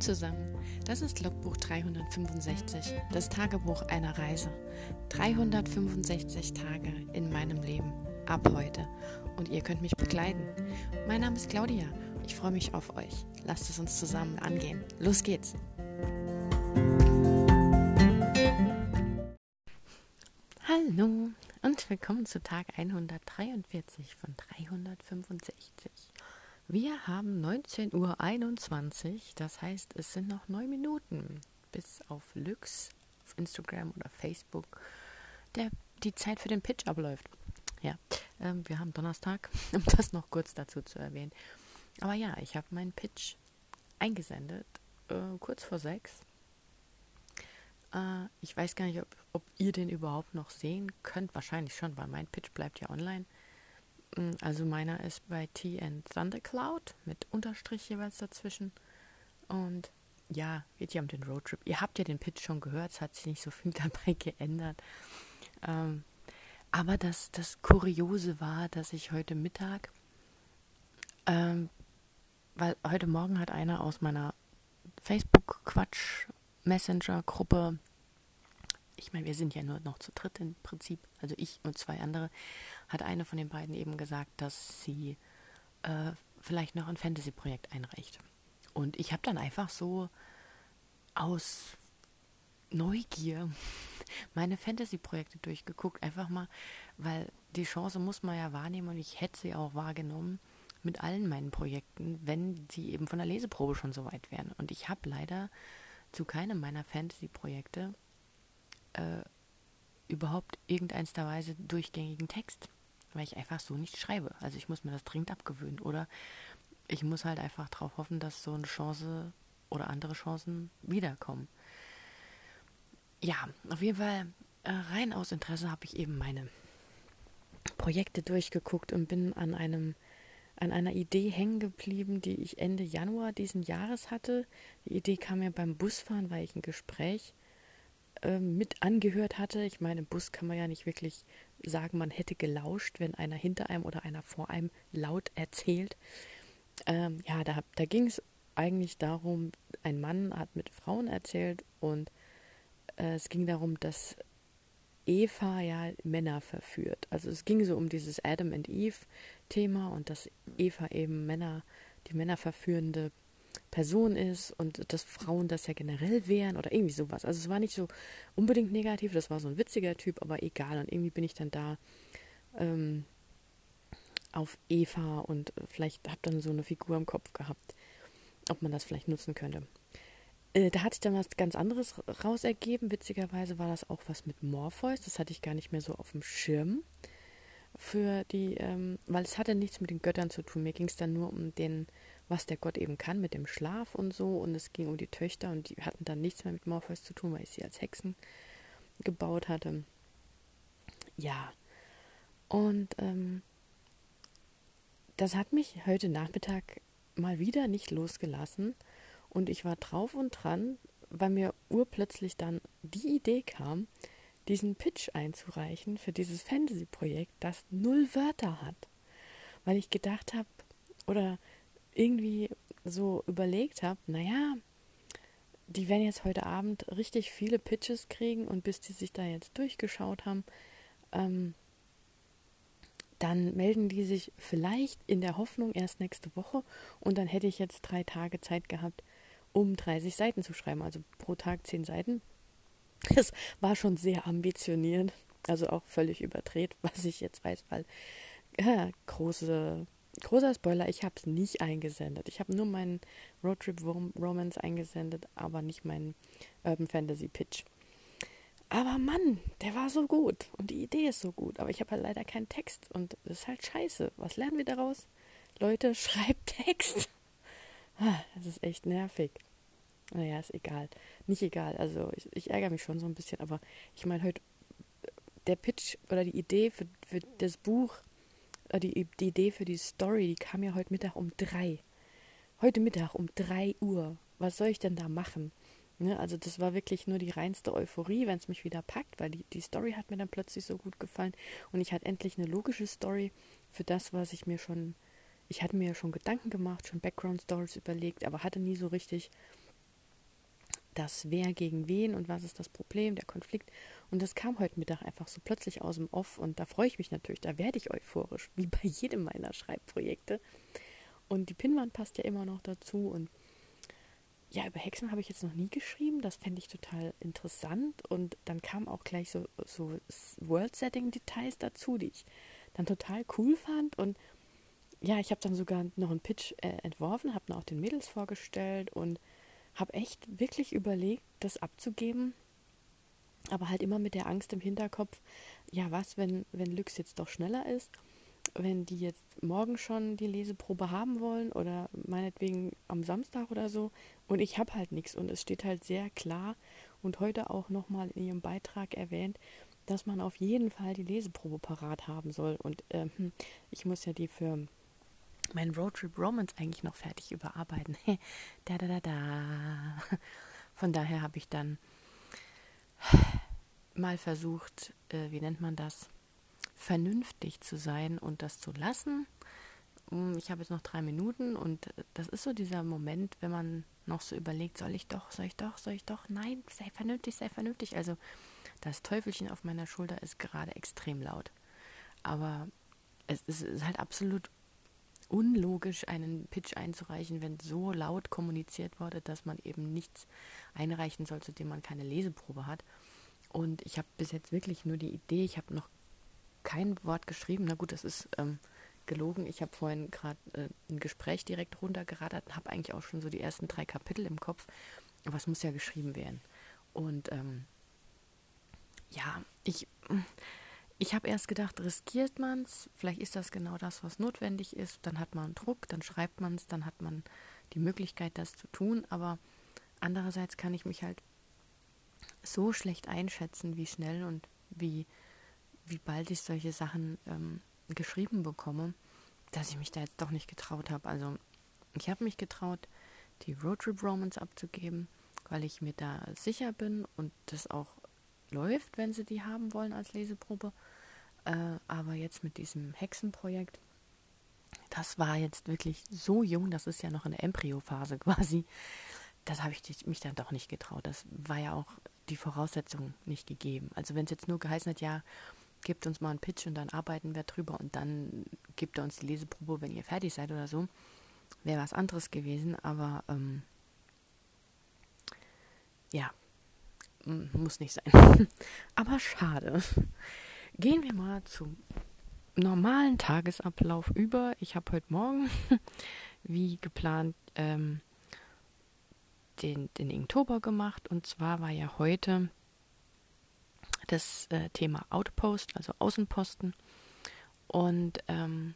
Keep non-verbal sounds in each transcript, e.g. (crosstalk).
Zusammen, das ist Logbuch 365, das Tagebuch einer Reise. 365 Tage in meinem Leben, ab heute. Und ihr könnt mich begleiten. Mein Name ist Claudia, ich freue mich auf euch. Lasst es uns zusammen angehen. Los geht's! Hallo und willkommen zu Tag 143 von 365. Wir haben 19.21 Uhr, das heißt, es sind noch neun Minuten bis auf Lux auf Instagram oder Facebook der, die Zeit für den Pitch abläuft. Ja, ähm, wir haben Donnerstag, (laughs) um das noch kurz dazu zu erwähnen. Aber ja, ich habe meinen Pitch eingesendet, äh, kurz vor sechs. Äh, ich weiß gar nicht, ob, ob ihr den überhaupt noch sehen könnt. Wahrscheinlich schon, weil mein Pitch bleibt ja online. Mm, also meiner ist bei T and Thundercloud mit Unterstrich jeweils dazwischen. Und ja, geht ja um den Roadtrip. Ihr habt ja den Pitch schon gehört, es hat sich nicht so viel (laughs) dabei geändert. Ähm, aber das, das Kuriose war, dass ich heute Mittag, ähm, weil heute Morgen hat einer aus meiner Facebook-Quatsch-Messenger-Gruppe, ich meine, wir sind ja nur noch zu dritt im Prinzip, also ich und zwei andere, hat eine von den beiden eben gesagt, dass sie äh, vielleicht noch ein Fantasy-Projekt einreicht. Und ich habe dann einfach so aus Neugier (laughs) meine Fantasy-Projekte durchgeguckt, einfach mal, weil die Chance muss man ja wahrnehmen und ich hätte sie auch wahrgenommen mit allen meinen Projekten, wenn sie eben von der Leseprobe schon so weit wären. Und ich habe leider zu keinem meiner Fantasy-Projekte äh, überhaupt irgendeins der Weise durchgängigen Text weil ich einfach so nicht schreibe. Also ich muss mir das dringend abgewöhnen. Oder ich muss halt einfach darauf hoffen, dass so eine Chance oder andere Chancen wiederkommen. Ja, auf jeden Fall äh, rein aus Interesse habe ich eben meine Projekte durchgeguckt und bin an einem an einer Idee hängen geblieben, die ich Ende Januar diesen Jahres hatte. Die Idee kam mir beim Busfahren, weil ich ein Gespräch äh, mit angehört hatte. Ich meine, im Bus kann man ja nicht wirklich sagen, man hätte gelauscht, wenn einer hinter einem oder einer vor einem laut erzählt. Ähm, ja, da, da ging es eigentlich darum, ein Mann hat mit Frauen erzählt und äh, es ging darum, dass Eva ja Männer verführt. Also es ging so um dieses Adam and Eve Thema und dass Eva eben Männer, die Männer verführende Person ist und dass Frauen das ja generell wären oder irgendwie sowas. Also es war nicht so unbedingt negativ, das war so ein witziger Typ, aber egal. Und irgendwie bin ich dann da ähm, auf Eva und vielleicht habe dann so eine Figur im Kopf gehabt, ob man das vielleicht nutzen könnte. Äh, da hatte ich dann was ganz anderes raus ergeben. Witzigerweise war das auch was mit Morpheus. Das hatte ich gar nicht mehr so auf dem Schirm für die, ähm, weil es hatte nichts mit den Göttern zu tun. Mir ging es dann nur um den was der Gott eben kann mit dem Schlaf und so. Und es ging um die Töchter und die hatten dann nichts mehr mit Morpheus zu tun, weil ich sie als Hexen gebaut hatte. Ja. Und ähm, das hat mich heute Nachmittag mal wieder nicht losgelassen. Und ich war drauf und dran, weil mir urplötzlich dann die Idee kam, diesen Pitch einzureichen für dieses Fantasy-Projekt, das null Wörter hat. Weil ich gedacht habe, oder irgendwie so überlegt habe, naja, die werden jetzt heute Abend richtig viele Pitches kriegen und bis die sich da jetzt durchgeschaut haben, ähm, dann melden die sich vielleicht in der Hoffnung erst nächste Woche und dann hätte ich jetzt drei Tage Zeit gehabt, um 30 Seiten zu schreiben, also pro Tag 10 Seiten. Das war schon sehr ambitioniert, also auch völlig überdreht, (laughs) was ich jetzt weiß, weil ja, große großer Spoiler, ich habe es nicht eingesendet. Ich habe nur meinen Roadtrip Romance eingesendet, aber nicht meinen Urban Fantasy Pitch. Aber Mann, der war so gut und die Idee ist so gut, aber ich habe halt leider keinen Text und das ist halt scheiße. Was lernen wir daraus? Leute, (laughs) schreibt Text. Ah, das ist echt nervig. Naja, ist egal. Nicht egal. Also ich, ich ärgere mich schon so ein bisschen, aber ich meine heute, der Pitch oder die Idee für, für das Buch die, die Idee für die Story, die kam ja heute Mittag um drei. Heute Mittag um drei Uhr. Was soll ich denn da machen? Ne, also das war wirklich nur die reinste Euphorie, wenn es mich wieder packt, weil die, die Story hat mir dann plötzlich so gut gefallen und ich hatte endlich eine logische Story für das, was ich mir schon, ich hatte mir schon Gedanken gemacht, schon Background Stories überlegt, aber hatte nie so richtig das Wer gegen wen und was ist das Problem, der Konflikt. Und das kam heute Mittag einfach so plötzlich aus dem Off und da freue ich mich natürlich, da werde ich euphorisch, wie bei jedem meiner Schreibprojekte. Und die Pinwand passt ja immer noch dazu und ja, über Hexen habe ich jetzt noch nie geschrieben. Das fände ich total interessant. Und dann kamen auch gleich so, so World-Setting-Details dazu, die ich dann total cool fand. Und ja, ich habe dann sogar noch einen Pitch äh, entworfen, habe dann auch den Mädels vorgestellt und habe echt wirklich überlegt, das abzugeben. Aber halt immer mit der Angst im Hinterkopf, ja, was, wenn, wenn Lux jetzt doch schneller ist, wenn die jetzt morgen schon die Leseprobe haben wollen oder meinetwegen am Samstag oder so und ich habe halt nichts und es steht halt sehr klar und heute auch nochmal in ihrem Beitrag erwähnt, dass man auf jeden Fall die Leseprobe parat haben soll und äh, ich muss ja die für meinen Roadtrip Romance eigentlich noch fertig überarbeiten. (laughs) da da da da. Von daher habe ich dann mal versucht, äh, wie nennt man das, vernünftig zu sein und das zu lassen. Mm, ich habe jetzt noch drei Minuten und das ist so dieser Moment, wenn man noch so überlegt, soll ich doch, soll ich doch, soll ich doch, nein, sei vernünftig, sei vernünftig. Also das Teufelchen auf meiner Schulter ist gerade extrem laut. Aber es ist halt absolut unlogisch, einen Pitch einzureichen, wenn so laut kommuniziert wurde, dass man eben nichts einreichen soll, zu dem man keine Leseprobe hat. Und ich habe bis jetzt wirklich nur die Idee, ich habe noch kein Wort geschrieben. Na gut, das ist ähm, gelogen. Ich habe vorhin gerade äh, ein Gespräch direkt runtergeradert und habe eigentlich auch schon so die ersten drei Kapitel im Kopf. Aber es muss ja geschrieben werden. Und ähm, ja, ich ich habe erst gedacht, riskiert man es, vielleicht ist das genau das, was notwendig ist, dann hat man Druck, dann schreibt man es, dann hat man die Möglichkeit, das zu tun, aber andererseits kann ich mich halt so schlecht einschätzen, wie schnell und wie, wie bald ich solche Sachen ähm, geschrieben bekomme, dass ich mich da jetzt doch nicht getraut habe. Also ich habe mich getraut, die Roadtrip Romans abzugeben, weil ich mir da sicher bin und das auch läuft, wenn sie die haben wollen als Leseprobe. Äh, aber jetzt mit diesem Hexenprojekt, das war jetzt wirklich so jung, das ist ja noch in der Embryo-Phase (laughs) quasi. Das habe ich mich dann doch nicht getraut. Das war ja auch die Voraussetzung nicht gegeben. Also wenn es jetzt nur geheißen hat, ja, gebt uns mal einen Pitch und dann arbeiten wir drüber und dann gebt ihr uns die Leseprobe, wenn ihr fertig seid oder so, wäre was anderes gewesen. Aber ähm, ja, muss nicht sein. (laughs) Aber schade. Gehen wir mal zum normalen Tagesablauf über. Ich habe heute Morgen, (laughs) wie geplant, ähm, den, den Inktober gemacht. Und zwar war ja heute das äh, Thema Outpost, also Außenposten. Und ähm,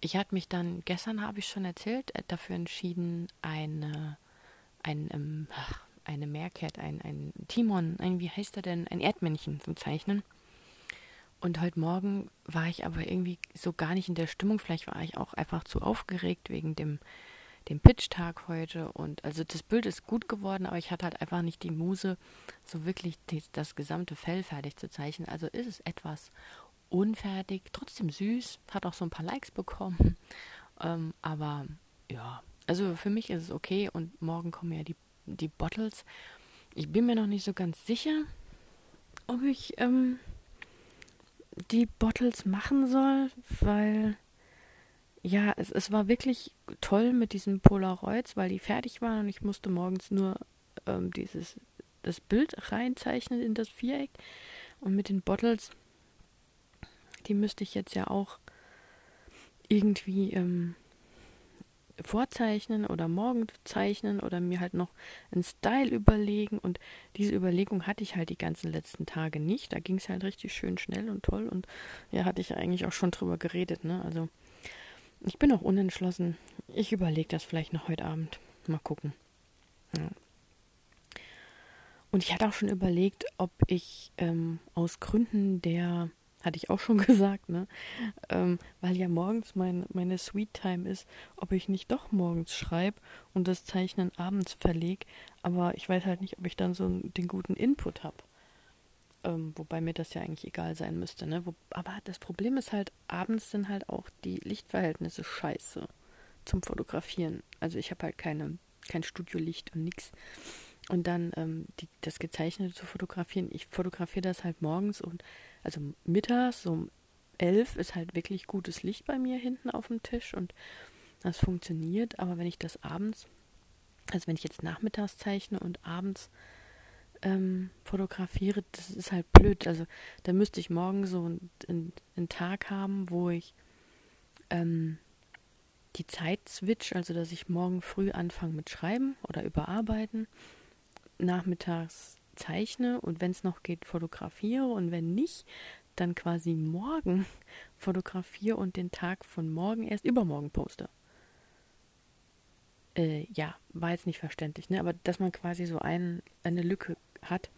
ich hatte mich dann, gestern habe ich schon erzählt, äh, dafür entschieden, eine, ein, ähm, eine Meerkat, ein, ein Timon, ein, wie heißt er denn, ein Erdmännchen zu zeichnen. Und heute Morgen war ich aber irgendwie so gar nicht in der Stimmung. Vielleicht war ich auch einfach zu aufgeregt wegen dem, dem Pitch-Tag heute. Und also das Bild ist gut geworden, aber ich hatte halt einfach nicht die Muse, so wirklich die, das gesamte Fell fertig zu zeichnen. Also ist es etwas unfertig, trotzdem süß, hat auch so ein paar Likes bekommen. (laughs) Ähm, aber ja, also für mich ist es okay und morgen kommen ja die die Bottles. Ich bin mir noch nicht so ganz sicher, ob ich ähm, die Bottles machen soll, weil ja, es, es war wirklich toll mit diesen Polaroids, weil die fertig waren und ich musste morgens nur ähm, dieses das Bild reinzeichnen in das Viereck und mit den Bottles, die müsste ich jetzt ja auch irgendwie ähm, vorzeichnen oder morgen zeichnen oder mir halt noch einen Style überlegen. Und diese Überlegung hatte ich halt die ganzen letzten Tage nicht. Da ging es halt richtig schön schnell und toll. Und ja, hatte ich eigentlich auch schon drüber geredet. Ne? Also ich bin auch unentschlossen. Ich überlege das vielleicht noch heute Abend. Mal gucken. Ja. Und ich hatte auch schon überlegt, ob ich ähm, aus Gründen der hatte ich auch schon (laughs) gesagt, ne? Ähm, weil ja morgens mein, meine Sweet Time ist, ob ich nicht doch morgens schreibe und das Zeichnen abends verlege. Aber ich weiß halt nicht, ob ich dann so den guten Input habe. Ähm, wobei mir das ja eigentlich egal sein müsste, ne? Wo, aber das Problem ist halt, abends sind halt auch die Lichtverhältnisse scheiße zum Fotografieren. Also ich habe halt keine, kein Studiolicht und nix. Und dann ähm, die, das Gezeichnete zu fotografieren. Ich fotografiere das halt morgens und also mittags, so um elf ist halt wirklich gutes Licht bei mir hinten auf dem Tisch und das funktioniert. Aber wenn ich das abends, also wenn ich jetzt nachmittags zeichne und abends ähm, fotografiere, das ist halt blöd. Also da müsste ich morgen so einen, einen Tag haben, wo ich ähm, die Zeit switch, also dass ich morgen früh anfange mit Schreiben oder Überarbeiten, nachmittags zeichne und wenn es noch geht, fotografiere und wenn nicht, dann quasi morgen (laughs) fotografiere und den Tag von morgen erst übermorgen poste. Äh, ja, war jetzt nicht verständlich, ne? Aber dass man quasi so ein, eine Lücke hat,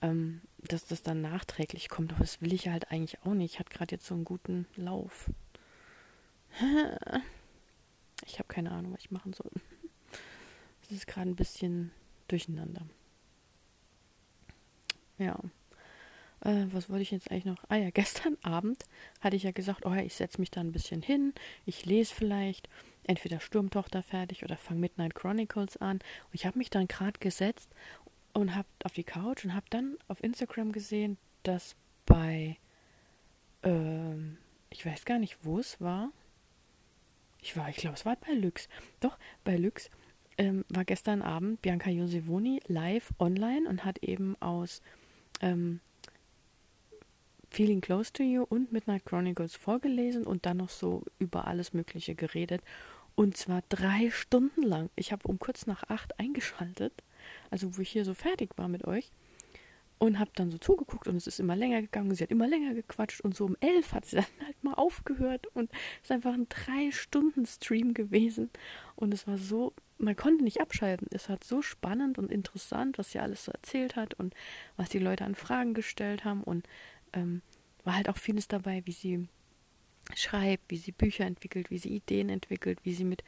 ähm, dass das dann nachträglich kommt, aber das will ich halt eigentlich auch nicht. Ich hatte gerade jetzt so einen guten Lauf. (laughs) Ich habe keine Ahnung, was ich machen soll. (laughs) Es ist gerade ein bisschen durcheinander. Ja. Äh, was wollte ich jetzt eigentlich noch? Ah ja, (laughs) gestern Abend hatte ich ja gesagt, oh, ich setze mich da ein bisschen hin, ich lese vielleicht entweder Sturmtochter fertig oder fange Midnight Chronicles an. Und ich habe mich dann gerade gesetzt und habe auf die Couch und habe dann auf Instagram gesehen, dass bei, ähm, ich weiß gar nicht, wo es war. Ich war, ich glaube, es war bei Lux. Doch, bei Lux ähm, war gestern Abend Bianca Josevoni live online und hat eben aus ähm, Feeling Close to You und Midnight Chronicles vorgelesen und dann noch so über alles Mögliche geredet. Und zwar drei Stunden lang. Ich habe um kurz nach acht eingeschaltet, also wo ich hier so fertig war mit euch. Und habe dann so zugeguckt und es ist immer länger gegangen. Sie hat immer länger gequatscht und so um elf hat sie (laughs) dann halt mal aufgehört und es ist einfach ein drei Stunden Stream gewesen. Und es war so, man konnte nicht abschalten. Es war so spannend und interessant, was sie alles so erzählt hat und was die Leute an Fragen gestellt haben. Und ähm, war halt auch vieles dabei, wie sie schreibt, wie sie Bücher entwickelt, wie sie Ideen entwickelt, wie sie mit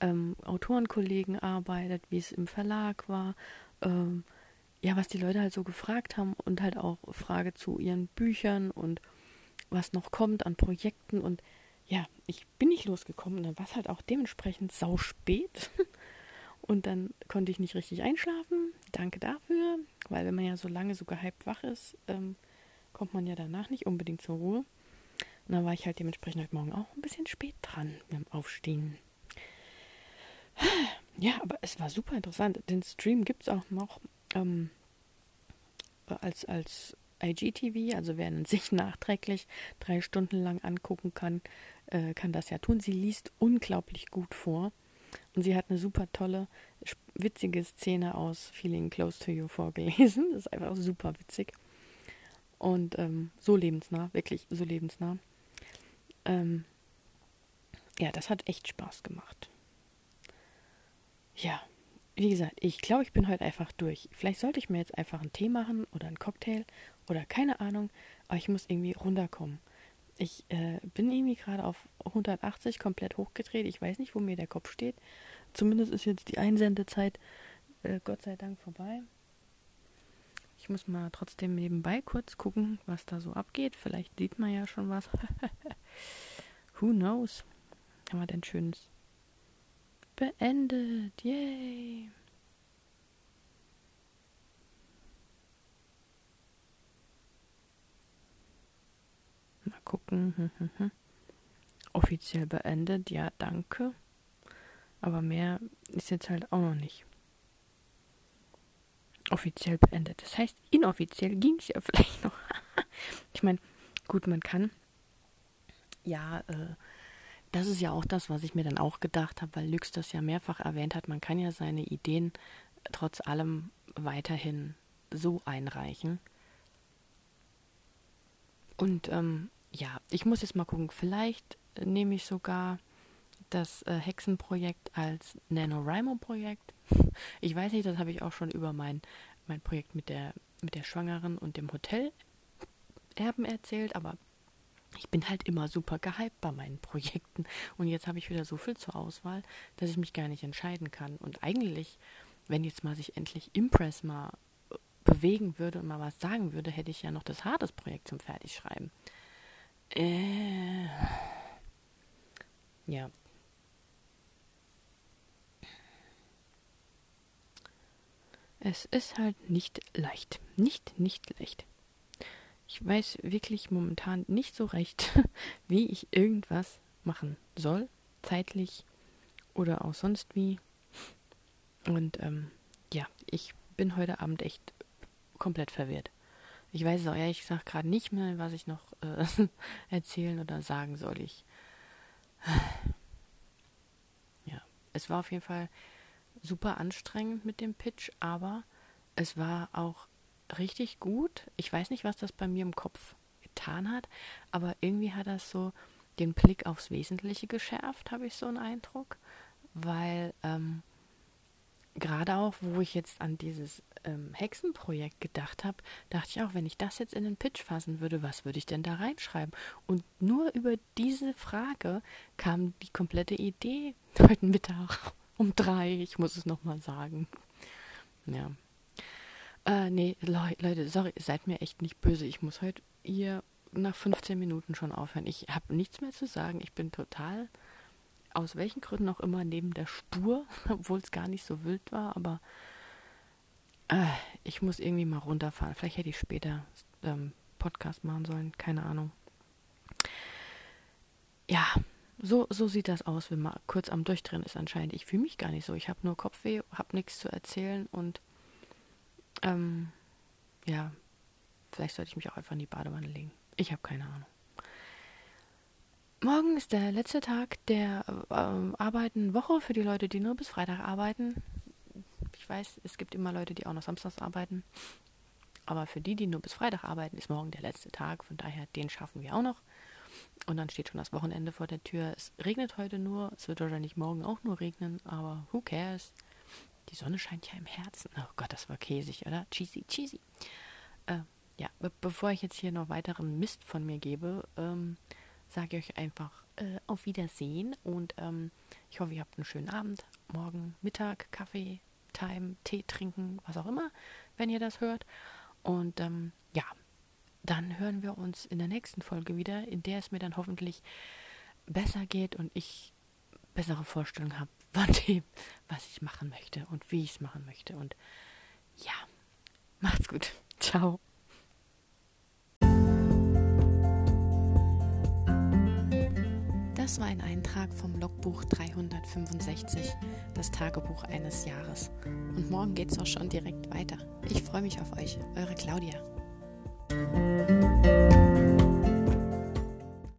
ähm, Autorenkollegen arbeitet, wie es im Verlag war, ähm, ja, was die Leute halt so gefragt haben und halt auch Frage zu ihren Büchern und was noch kommt an Projekten. Und ja, ich bin nicht losgekommen. Dann war es halt auch dementsprechend sau spät (laughs) und dann konnte ich nicht richtig einschlafen. Danke dafür, weil wenn man ja so lange so gehypt wach ist, ähm, kommt man ja danach nicht unbedingt zur Ruhe. Und dann war ich halt dementsprechend heute Morgen auch ein bisschen spät dran dem Aufstehen. Ja, aber es war super interessant. Den Stream gibt es auch noch ähm, als, als IGTV, also wer (laughs) sich nachträglich drei Stunden lang angucken kann, äh, kann das ja tun. Sie liest unglaublich gut vor und sie hat eine super tolle, witzige Szene aus Feeling Close to You vorgelesen. Das ist einfach super witzig. Und ähm, so lebensnah, wirklich so lebensnah. Ähm, ja, das hat echt Spaß gemacht. Ja, wie gesagt, ich glaube, ich bin heute einfach durch. Vielleicht sollte ich mir jetzt einfach einen Tee machen oder einen Cocktail oder keine Ahnung, aber ich muss irgendwie runterkommen. Ich äh, bin irgendwie gerade auf 180 komplett hochgedreht. Ich weiß nicht, wo mir der Kopf steht. Zumindest ist jetzt die Einsendezeit äh, Gott sei Dank vorbei. Ich muss mal trotzdem nebenbei kurz gucken, was da so abgeht. Vielleicht sieht man ja schon was. (laughs) Who knows? Haben wir denn Schönes beendet? Yay! Gucken. Offiziell beendet, ja, danke. Aber mehr ist jetzt halt auch noch nicht offiziell beendet. Das heißt, inoffiziell ging es ja (laughs) vielleicht noch. ich meine, gut, man kann. Ja, äh, das ist ja auch das, was ich mir dann auch gedacht habe, weil Lux das ja mehrfach erwähnt hat. Man kann ja seine Ideen trotz allem weiterhin so einreichen. Und ähm, ja, ich muss jetzt mal gucken. Vielleicht nehme ich sogar das äh, Hexenprojekt als NaNoWriMo-Projekt. (laughs) Ich weiß nicht, das habe ich auch schon über mein, mein Projekt mit der, mit der Schwangeren und dem Hotel Erben erzählt, aber ich bin halt immer super gehypt bei meinen (laughs) Projekten. Und jetzt habe ich wieder so viel zur Auswahl, dass ich mich gar nicht entscheiden kann. Und eigentlich, wenn jetzt mal sich endlich Impress mal äh, bewegen würde und mal was sagen würde, hätte ich ja noch das Hades-Projekt zum Fertigschreiben. Äh, ja, Es ist halt nicht leicht. Nicht, nicht leicht. Ich weiß wirklich momentan nicht so recht, (laughs) wie ich irgendwas machen soll, zeitlich oder auch sonst wie. Und ähm, ja, ich bin heute Abend echt komplett verwirrt. Ich weiß es auch ehrlich gesagt gerade nicht mehr, was ich noch äh, (laughs) erzählen oder sagen soll. Ich. (sighs) Ja, es war auf jeden Fall super anstrengend mit dem Pitch, aber es war auch richtig gut. Ich weiß nicht, was das bei mir im Kopf getan hat, aber irgendwie hat das so den Blick aufs Wesentliche geschärft, habe ich so einen Eindruck, weil ähm, gerade auch, wo ich jetzt an dieses ähm, Hexenprojekt gedacht habe, dachte ich auch, wenn ich das jetzt in den Pitch fassen würde, was würde ich denn da reinschreiben? Und nur über diese Frage kam die komplette Idee (laughs) heute Mittag um drei. Ich muss es nochmal sagen. Ja. Äh, nee, Le Leute, sorry, seid mir echt nicht böse. Ich muss heute hier nach 15 Minuten schon aufhören. Ich habe nichts mehr zu sagen. Ich bin total, aus welchen Gründen auch immer, neben der Spur, (laughs) obwohl es gar nicht so wild war, aber äh, ich muss irgendwie mal runterfahren. Vielleicht hätte ich später ähm, Podcast machen sollen, keine Ahnung. Ja, so, so sieht das aus, wenn man kurz am Durchdrehen ist anscheinend. Ich fühle mich gar nicht so. Ich habe nur Kopfweh, habe nichts zu erzählen und ähm, ja, vielleicht sollte ich mich auch einfach in die Badewanne legen. Ich habe keine Ahnung. Morgen ist der letzte Tag der äh, arbeiten Woche für die Leute, die nur bis Freitag arbeiten. Weiß, es gibt immer Leute, die auch noch samstags arbeiten. Aber für die, die nur bis Freitag arbeiten, ist morgen der letzte Tag. Von daher, den schaffen wir auch noch. Und dann steht schon das Wochenende vor der Tür. Es regnet heute nur. Es wird wahrscheinlich morgen auch nur regnen. Aber who cares? Die Sonne scheint ja im Herzen. Oh Gott, das war käsig, oder? Cheesy, cheesy. Äh, ja, be bevor ich jetzt hier noch weiteren Mist von mir gebe, ähm, sage ich euch einfach äh, auf Wiedersehen und ähm, ich hoffe, ihr habt einen schönen Abend. Morgen Mittag, Kaffee, Time, Tee trinken, was auch immer, wenn ihr das hört. Und ähm, ja, dann hören wir uns in der nächsten Folge wieder, in der es mir dann hoffentlich besser geht und ich bessere Vorstellungen habe von (laughs) dem, was ich machen möchte und wie ich es machen möchte. Und ja, macht's gut. (laughs) Ciao. Das war ein Eintrag vom Logbuch 365, das Tagebuch eines Jahres. Und morgen geht's auch schon direkt weiter. Ich freue mich auf euch, eure Claudia.